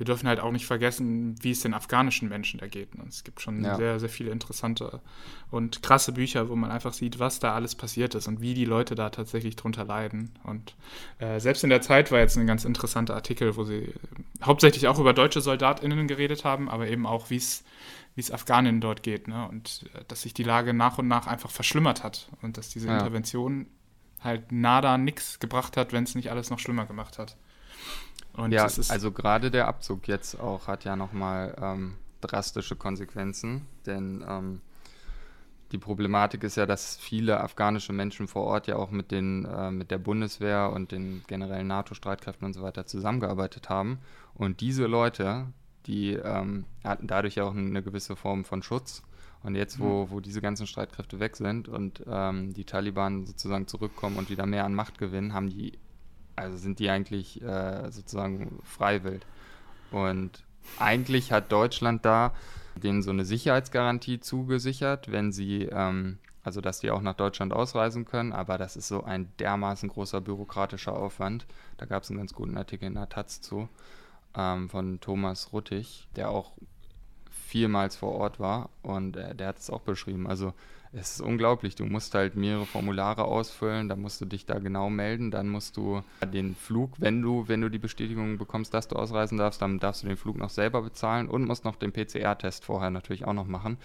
wir dürfen halt auch nicht vergessen, wie es den afghanischen Menschen da geht. Und es gibt schon ja. sehr, sehr viele interessante und krasse Bücher, wo man einfach sieht, was da alles passiert ist und wie die Leute da tatsächlich drunter leiden. Und äh, selbst in der Zeit war jetzt ein ganz interessanter Artikel, wo sie hauptsächlich auch über deutsche SoldatInnen geredet haben, aber eben auch, wie es wie es Afghaninnen dort geht. Ne? Und äh, dass sich die Lage nach und nach einfach verschlimmert hat und dass diese ja. Intervention halt nada nix gebracht hat, wenn es nicht alles noch schlimmer gemacht hat. Und ja, also gerade der Abzug jetzt auch hat ja nochmal ähm, drastische Konsequenzen, denn ähm, die Problematik ist ja, dass viele afghanische Menschen vor Ort ja auch mit, den, äh, mit der Bundeswehr und den generellen NATO-Streitkräften und so weiter zusammengearbeitet haben. Und diese Leute, die ähm, hatten dadurch auch eine gewisse Form von Schutz. Und jetzt, wo, mhm. wo diese ganzen Streitkräfte weg sind und ähm, die Taliban sozusagen zurückkommen und wieder mehr an Macht gewinnen, haben die also sind die eigentlich äh, sozusagen freiwillig. Und eigentlich hat Deutschland da denen so eine Sicherheitsgarantie zugesichert, wenn sie, ähm, also dass die auch nach Deutschland ausreisen können, aber das ist so ein dermaßen großer bürokratischer Aufwand. Da gab es einen ganz guten Artikel in der Taz zu ähm, von Thomas Ruttig, der auch vielmals vor Ort war und äh, der hat es auch beschrieben. Also es ist unglaublich. Du musst halt mehrere Formulare ausfüllen, dann musst du dich da genau melden, dann musst du den Flug, wenn du, wenn du die Bestätigung bekommst, dass du ausreisen darfst, dann darfst du den Flug noch selber bezahlen und musst noch den PCR-Test vorher natürlich auch noch machen.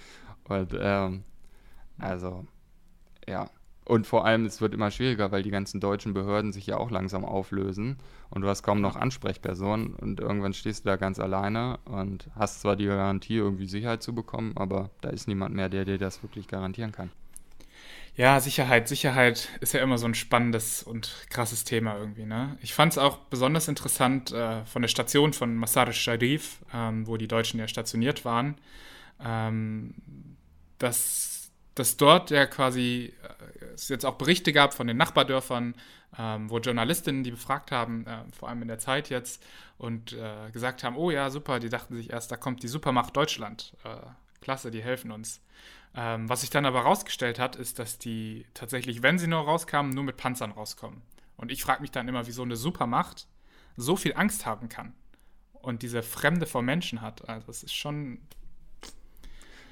Und ähm, also ja, und vor allem, es wird immer schwieriger, weil die ganzen deutschen Behörden sich ja auch langsam auflösen und du hast kaum noch Ansprechpersonen und irgendwann stehst du da ganz alleine und hast zwar die Garantie, irgendwie Sicherheit zu bekommen, aber da ist niemand mehr, der dir das wirklich garantieren kann. Ja, Sicherheit. Sicherheit ist ja immer so ein spannendes und krasses Thema irgendwie. Ne? Ich fand es auch besonders interessant äh, von der Station von Masar Sharif, ähm, wo die Deutschen ja stationiert waren, ähm, dass, dass dort ja quasi es jetzt auch Berichte gab von den Nachbardörfern, ähm, wo Journalistinnen die befragt haben, äh, vor allem in der Zeit jetzt, und äh, gesagt haben, oh ja, super, die dachten sich erst, da kommt die Supermacht Deutschland. Äh, klasse, die helfen uns. Ähm, was sich dann aber rausgestellt hat, ist, dass die tatsächlich, wenn sie nur rauskamen, nur mit Panzern rauskommen. Und ich frage mich dann immer, wie so eine Supermacht so viel Angst haben kann und diese Fremde vor Menschen hat. Also es ist schon.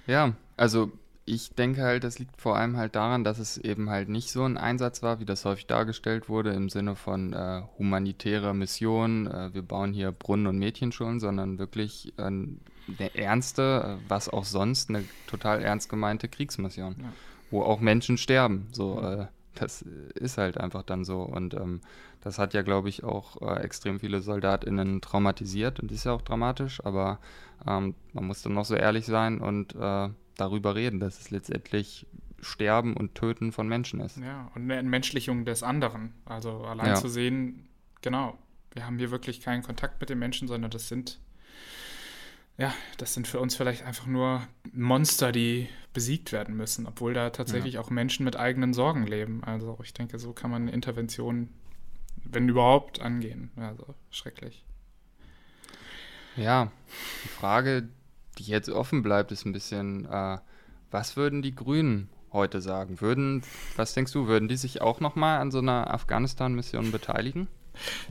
Ja, also ich denke halt, das liegt vor allem halt daran, dass es eben halt nicht so ein Einsatz war, wie das häufig dargestellt wurde, im Sinne von äh, humanitärer Mission, äh, wir bauen hier Brunnen und Mädchenschulen, sondern wirklich ein eine ernste, was auch sonst, eine total ernst gemeinte Kriegsmission, ja. wo auch Menschen sterben. So, äh, das ist halt einfach dann so. Und ähm, das hat ja, glaube ich, auch äh, extrem viele SoldatInnen traumatisiert und ist ja auch dramatisch, aber ähm, man muss dann noch so ehrlich sein und äh, darüber reden, dass es letztendlich Sterben und Töten von Menschen ist. Ja, und eine Entmenschlichung des anderen. Also allein ja. zu sehen, genau, wir haben hier wirklich keinen Kontakt mit den Menschen, sondern das sind, ja, das sind für uns vielleicht einfach nur Monster, die besiegt werden müssen, obwohl da tatsächlich ja. auch Menschen mit eigenen Sorgen leben. Also ich denke, so kann man Intervention, wenn überhaupt, angehen. Also schrecklich. Ja, die Frage, die jetzt offen bleibt, ist ein bisschen, äh, was würden die Grünen heute sagen? Würden, was denkst du, würden die sich auch nochmal an so einer Afghanistan-Mission beteiligen?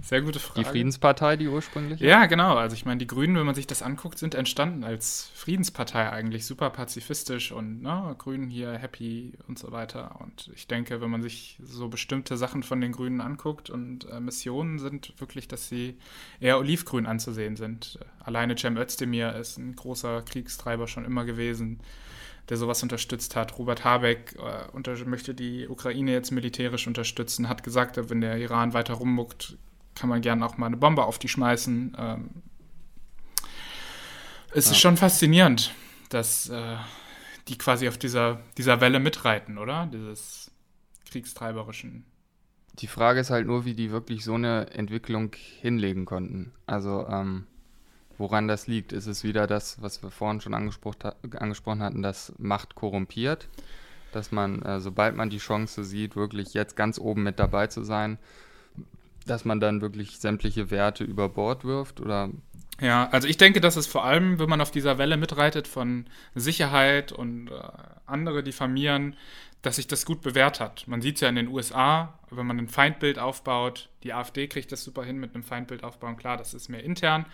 Sehr gute Frage. Die Friedenspartei, die ursprünglich? Ja, genau. Also ich meine, die Grünen, wenn man sich das anguckt, sind entstanden als Friedenspartei eigentlich, super pazifistisch und ne, Grünen hier happy und so weiter. Und ich denke, wenn man sich so bestimmte Sachen von den Grünen anguckt und äh, Missionen sind wirklich, dass sie eher olivgrün anzusehen sind. Alleine Cem Özdemir ist ein großer Kriegstreiber schon immer gewesen der sowas unterstützt hat. Robert Habeck äh, unter, möchte die Ukraine jetzt militärisch unterstützen, hat gesagt, wenn der Iran weiter rummuckt, kann man gerne auch mal eine Bombe auf die schmeißen. Ähm, es ja. ist schon faszinierend, dass äh, die quasi auf dieser, dieser Welle mitreiten, oder? Dieses kriegstreiberischen. Die Frage ist halt nur, wie die wirklich so eine Entwicklung hinlegen konnten. Also, ähm, Woran das liegt, ist es wieder das, was wir vorhin schon angesprochen, hatten, dass Macht korrumpiert, dass man, äh, sobald man die Chance sieht, wirklich jetzt ganz oben mit dabei zu sein, dass man dann wirklich sämtliche Werte über Bord wirft oder? Ja, also ich denke, dass es vor allem, wenn man auf dieser Welle mitreitet von Sicherheit und äh, andere diffamieren, dass sich das gut bewährt hat. Man sieht es ja in den USA, wenn man ein Feindbild aufbaut, die AfD kriegt das super hin mit einem Feindbild aufbauen, klar, das ist mehr intern,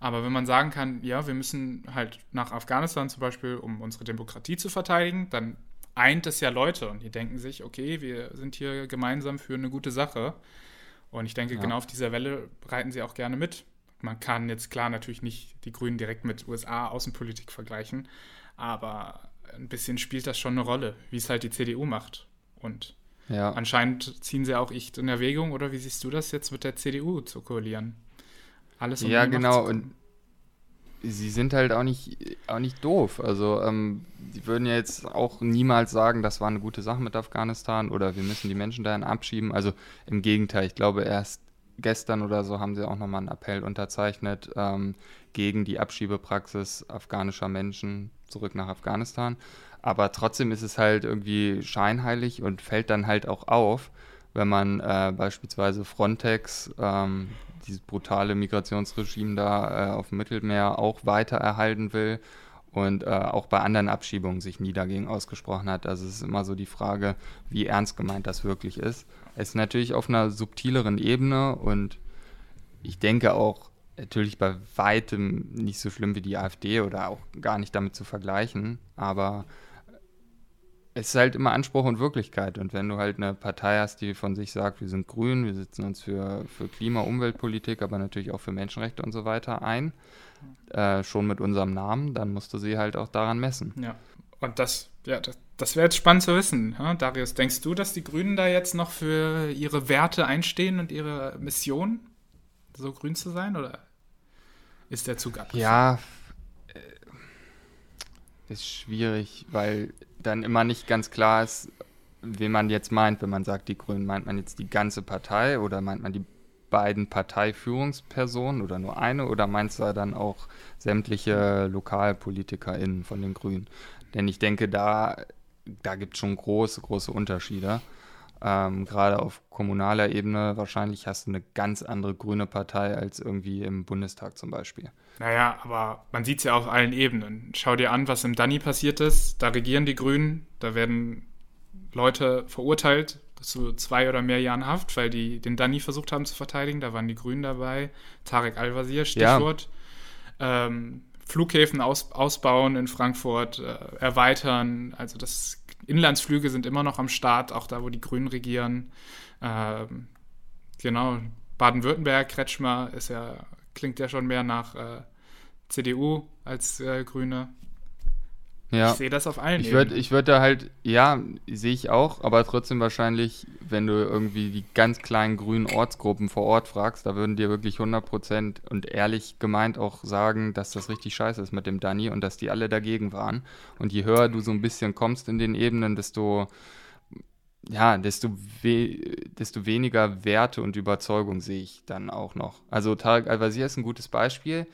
aber wenn man sagen kann, ja, wir müssen halt nach Afghanistan zum Beispiel, um unsere Demokratie zu verteidigen, dann eint es ja Leute und die denken sich, okay, wir sind hier gemeinsam für eine gute Sache. Und ich denke, ja. genau auf dieser Welle reiten sie auch gerne mit. Man kann jetzt klar natürlich nicht die Grünen direkt mit USA-Außenpolitik vergleichen, aber ein bisschen spielt das schon eine Rolle, wie es halt die CDU macht. Und ja. anscheinend ziehen sie auch ich in Erwägung, oder wie siehst du das jetzt mit der CDU zu koalieren? Alles um Ja, genau. Und sie sind halt auch nicht, auch nicht doof. Also, ähm, sie würden ja jetzt auch niemals sagen, das war eine gute Sache mit Afghanistan oder wir müssen die Menschen dahin abschieben. Also im Gegenteil, ich glaube, erst gestern oder so haben sie auch nochmal einen Appell unterzeichnet ähm, gegen die Abschiebepraxis afghanischer Menschen zurück nach Afghanistan. Aber trotzdem ist es halt irgendwie scheinheilig und fällt dann halt auch auf, wenn man äh, beispielsweise Frontex, ähm, dieses brutale Migrationsregime da äh, auf dem Mittelmeer auch weiter erhalten will und äh, auch bei anderen Abschiebungen sich nie dagegen ausgesprochen hat. Also es ist immer so die Frage, wie ernst gemeint das wirklich ist. Es ist natürlich auf einer subtileren Ebene und ich denke auch natürlich bei weitem nicht so schlimm wie die AfD oder auch gar nicht damit zu vergleichen, aber es ist halt immer Anspruch und Wirklichkeit. Und wenn du halt eine Partei hast, die von sich sagt, wir sind grün, wir setzen uns für, für Klima, Umweltpolitik, aber natürlich auch für Menschenrechte und so weiter ein, äh, schon mit unserem Namen, dann musst du sie halt auch daran messen. Ja, und das, ja, das, das wäre jetzt spannend zu wissen. Ja? Darius, denkst du, dass die Grünen da jetzt noch für ihre Werte einstehen und ihre Mission, so grün zu sein? Oder ist der Zug abgefahren? Ja, äh, ist schwierig, weil dann immer nicht ganz klar ist, wen man jetzt meint, wenn man sagt, die Grünen. Meint man jetzt die ganze Partei oder meint man die beiden Parteiführungspersonen oder nur eine oder meinst du dann auch sämtliche LokalpolitikerInnen von den Grünen? Denn ich denke, da, da gibt es schon große, große Unterschiede. Ähm, Gerade auf kommunaler Ebene wahrscheinlich hast du eine ganz andere grüne Partei als irgendwie im Bundestag zum Beispiel. Naja, aber man sieht es ja auf allen Ebenen. Schau dir an, was im Danny passiert ist. Da regieren die Grünen, da werden Leute verurteilt zu zwei oder mehr Jahren Haft, weil die den Danny versucht haben zu verteidigen. Da waren die Grünen dabei. Tarek Al-Wazir, Stichwort. Ja. Ähm, Flughäfen aus, ausbauen in Frankfurt, äh, erweitern. Also das Inlandsflüge sind immer noch am Start, auch da, wo die Grünen regieren. Ähm, genau, Baden-Württemberg, Kretschmer ist ja, klingt ja schon mehr nach äh, CDU als äh, Grüne. Ja. Ich sehe das auf allen ich würd, Ich würde da halt, ja, sehe ich auch, aber trotzdem wahrscheinlich, wenn du irgendwie die ganz kleinen grünen Ortsgruppen vor Ort fragst, da würden dir wirklich 100% und ehrlich gemeint auch sagen, dass das richtig scheiße ist mit dem Danny und dass die alle dagegen waren. Und je höher du so ein bisschen kommst in den Ebenen, desto, ja, desto, we desto weniger Werte und Überzeugung sehe ich dann auch noch. Also Tarek Al-Wazir ist ein gutes Beispiel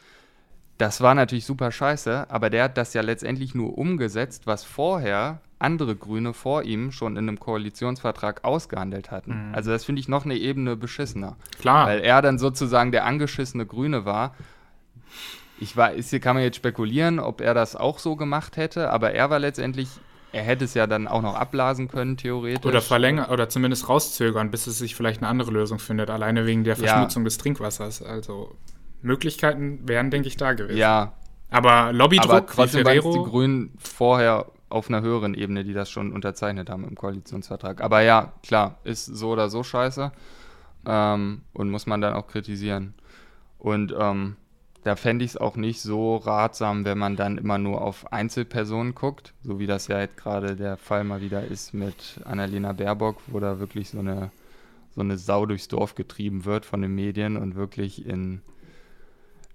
das war natürlich super scheiße, aber der hat das ja letztendlich nur umgesetzt, was vorher andere Grüne vor ihm schon in einem Koalitionsvertrag ausgehandelt hatten. Mhm. Also das finde ich noch eine Ebene beschissener. Klar. Weil er dann sozusagen der angeschissene Grüne war. Ich weiß, hier kann man jetzt spekulieren, ob er das auch so gemacht hätte, aber er war letztendlich er hätte es ja dann auch noch ablasen können, theoretisch. Oder verlängern oder zumindest rauszögern, bis es sich vielleicht eine andere Lösung findet, alleine wegen der Verschmutzung ja. des Trinkwassers. Also Möglichkeiten wären, denke ich, da gewesen. Ja. Aber Lobbydruck, Aber trotzdem waren die Grünen vorher auf einer höheren Ebene, die das schon unterzeichnet haben im Koalitionsvertrag. Aber ja, klar, ist so oder so scheiße ähm, und muss man dann auch kritisieren. Und ähm, da fände ich es auch nicht so ratsam, wenn man dann immer nur auf Einzelpersonen guckt, so wie das ja jetzt gerade der Fall mal wieder ist mit Annalena Baerbock, wo da wirklich so eine, so eine Sau durchs Dorf getrieben wird von den Medien und wirklich in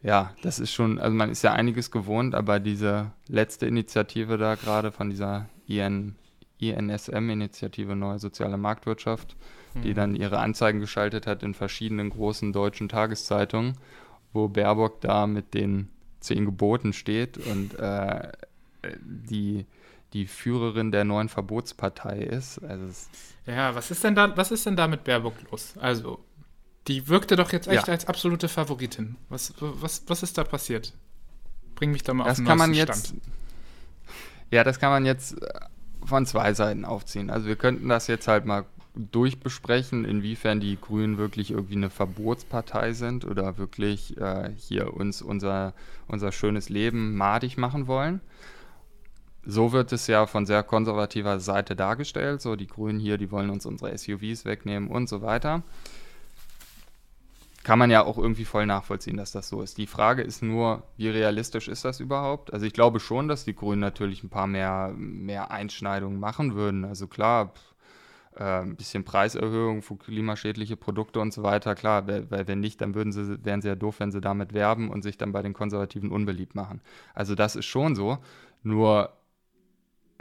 ja, das ist schon, also man ist ja einiges gewohnt, aber diese letzte Initiative da gerade von dieser IN, INSM-Initiative Neue Soziale Marktwirtschaft, mhm. die dann ihre Anzeigen geschaltet hat in verschiedenen großen deutschen Tageszeitungen, wo Baerbock da mit den zehn Geboten steht und äh, die, die Führerin der neuen Verbotspartei ist. Also ja, was ist denn da, was ist denn da mit Baerbock los? Also die wirkte doch jetzt echt ja. als absolute Favoritin. Was, was, was ist da passiert? Bring mich da mal das auf den kann man jetzt, Stand. Ja, das kann man jetzt äh, von zwei Seiten aufziehen. Also wir könnten das jetzt halt mal durchbesprechen, inwiefern die Grünen wirklich irgendwie eine Verbotspartei sind oder wirklich äh, hier uns unser, unser schönes Leben madig machen wollen. So wird es ja von sehr konservativer Seite dargestellt. So, die Grünen hier, die wollen uns unsere SUVs wegnehmen und so weiter kann man ja auch irgendwie voll nachvollziehen, dass das so ist. Die Frage ist nur, wie realistisch ist das überhaupt? Also ich glaube schon, dass die Grünen natürlich ein paar mehr, mehr Einschneidungen machen würden. Also klar, äh, ein bisschen Preiserhöhung für klimaschädliche Produkte und so weiter, klar, weil wenn nicht, dann würden sie, wären sie ja doof, wenn sie damit werben und sich dann bei den Konservativen unbeliebt machen. Also das ist schon so. Nur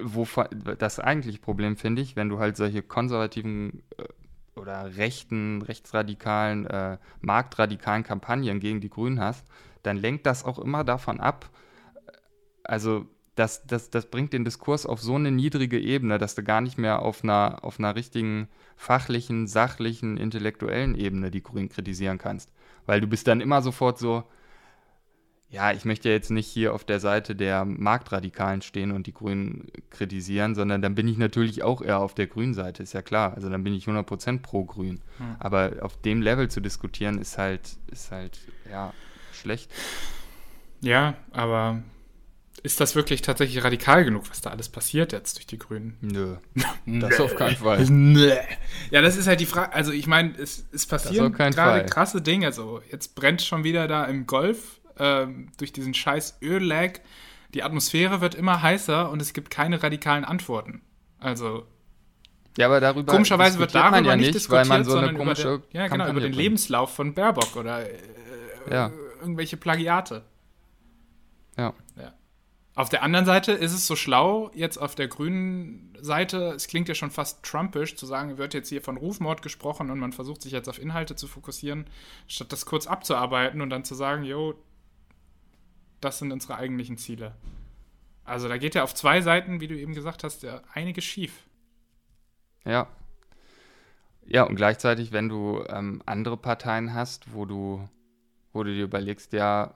wo das eigentliche Problem finde ich, wenn du halt solche konservativen äh, oder rechten, rechtsradikalen, äh, marktradikalen Kampagnen gegen die Grünen hast, dann lenkt das auch immer davon ab, äh, also das, das, das bringt den Diskurs auf so eine niedrige Ebene, dass du gar nicht mehr auf einer, auf einer richtigen fachlichen, sachlichen, intellektuellen Ebene die Grünen kritisieren kannst. Weil du bist dann immer sofort so, ja, ich möchte jetzt nicht hier auf der Seite der Marktradikalen stehen und die Grünen kritisieren, sondern dann bin ich natürlich auch eher auf der grünen Seite, ist ja klar. Also dann bin ich 100% pro Grün. Hm. Aber auf dem Level zu diskutieren ist halt, ist halt, ja, schlecht. Ja, aber ist das wirklich tatsächlich radikal genug, was da alles passiert jetzt durch die Grünen? Nö. das auf keinen Fall. Nö. Ja, das ist halt die Frage. Also, ich meine, es, es passieren gerade krasse Dinge. Also, jetzt brennt schon wieder da im Golf ähm, durch diesen scheiß Öl-Lag, die Atmosphäre wird immer heißer und es gibt keine radikalen Antworten. Also. Ja, aber darüber komischerweise wird darüber ja nicht, diskutiert, weil man so eine komische über den, ja, genau, über den Lebenslauf von Baerbock oder äh, ja. irgendwelche Plagiate. Ja. ja. Auf der anderen Seite ist es so schlau, jetzt auf der grünen Seite, es klingt ja schon fast trumpisch, zu sagen, wird jetzt hier von Rufmord gesprochen und man versucht sich jetzt auf Inhalte zu fokussieren, statt das kurz abzuarbeiten und dann zu sagen, jo, das sind unsere eigentlichen Ziele. Also da geht ja auf zwei Seiten, wie du eben gesagt hast, ja einiges schief. Ja. Ja, und gleichzeitig, wenn du ähm, andere Parteien hast, wo du, wo du dir überlegst, ja,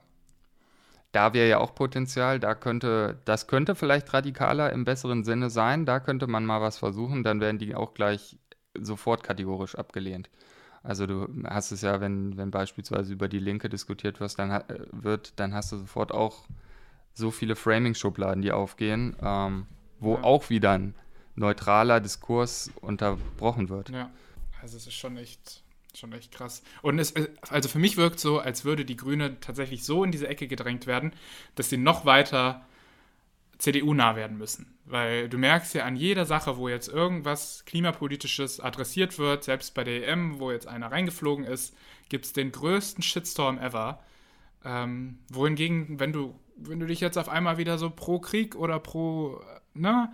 da wäre ja auch Potenzial, da könnte, das könnte vielleicht radikaler im besseren Sinne sein, da könnte man mal was versuchen, dann werden die auch gleich sofort kategorisch abgelehnt. Also du hast es ja, wenn, wenn beispielsweise über die Linke diskutiert wird, dann, äh, wird, dann hast du sofort auch so viele Framing-Schubladen, die aufgehen, ähm, wo ja. auch wieder ein neutraler Diskurs unterbrochen wird. Ja, also es ist schon echt Schon echt krass. Und es, äh, also für mich wirkt so, als würde die Grüne tatsächlich so in diese Ecke gedrängt werden, dass sie noch weiter CDU-nah werden müssen. Weil du merkst ja an jeder Sache, wo jetzt irgendwas Klimapolitisches adressiert wird, selbst bei der EM, wo jetzt einer reingeflogen ist, gibt es den größten Shitstorm ever. Ähm, wohingegen, wenn du, wenn du dich jetzt auf einmal wieder so pro Krieg oder pro, ne,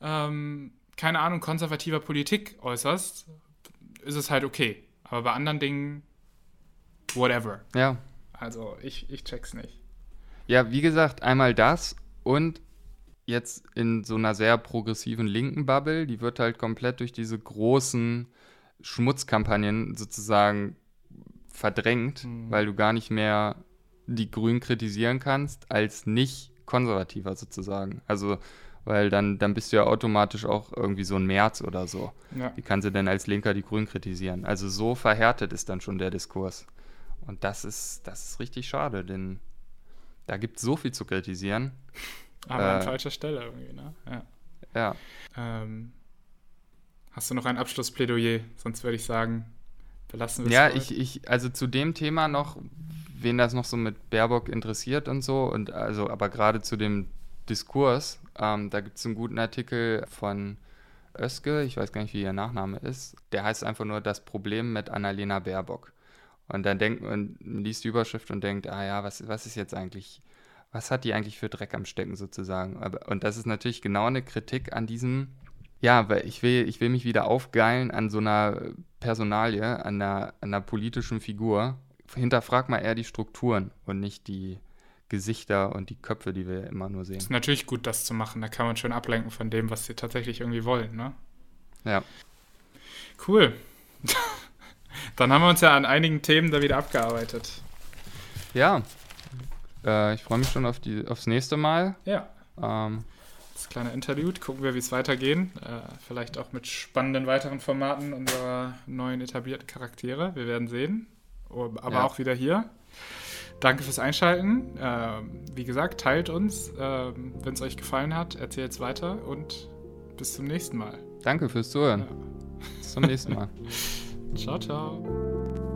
ähm, keine Ahnung, konservativer Politik äußerst, ist es halt okay. Aber bei anderen Dingen, whatever. Ja. Also ich, ich check's nicht. Ja, wie gesagt, einmal das und jetzt in so einer sehr progressiven linken Bubble, die wird halt komplett durch diese großen Schmutzkampagnen sozusagen verdrängt, mhm. weil du gar nicht mehr die Grünen kritisieren kannst als nicht konservativer sozusagen. Also weil dann, dann bist du ja automatisch auch irgendwie so ein März oder so. Ja. Wie kann sie denn als Linker die Grünen kritisieren? Also so verhärtet ist dann schon der Diskurs. Und das ist, das ist richtig schade, denn da gibt es so viel zu kritisieren. Aber äh, an falscher Stelle irgendwie, ne? Ja. ja. Ähm, hast du noch ein Abschlussplädoyer? Sonst würde ich sagen, belassen wir es. Ja, ich, ich, also zu dem Thema noch, wen das noch so mit Baerbock interessiert und so, und also, aber gerade zu dem Diskurs. Ähm, da gibt es einen guten Artikel von Öske, ich weiß gar nicht, wie ihr Nachname ist. Der heißt einfach nur Das Problem mit Annalena Baerbock. Und dann denkt man, liest die Überschrift und denkt, ah ja, was, was ist jetzt eigentlich, was hat die eigentlich für Dreck am Stecken sozusagen? und das ist natürlich genau eine Kritik an diesem, ja, weil ich will, ich will mich wieder aufgeilen an so einer Personalie, an einer, an einer politischen Figur. Hinterfrag mal eher die Strukturen und nicht die, Gesichter und die Köpfe, die wir immer nur sehen. Ist natürlich gut, das zu machen. Da kann man schön ablenken von dem, was sie tatsächlich irgendwie wollen, ne? Ja. Cool. Dann haben wir uns ja an einigen Themen da wieder abgearbeitet. Ja. Äh, ich freue mich schon auf die, aufs nächste Mal. Ja. Ähm, das kleine Interlude. Gucken wir, wie es weitergehen. Äh, vielleicht auch mit spannenden weiteren Formaten unserer neuen etablierten Charaktere. Wir werden sehen. Aber ja. auch wieder hier. Danke fürs Einschalten. Ähm, wie gesagt, teilt uns, ähm, wenn es euch gefallen hat, erzählt es weiter und bis zum nächsten Mal. Danke fürs Zuhören. Ja. Bis zum nächsten Mal. ciao, ciao.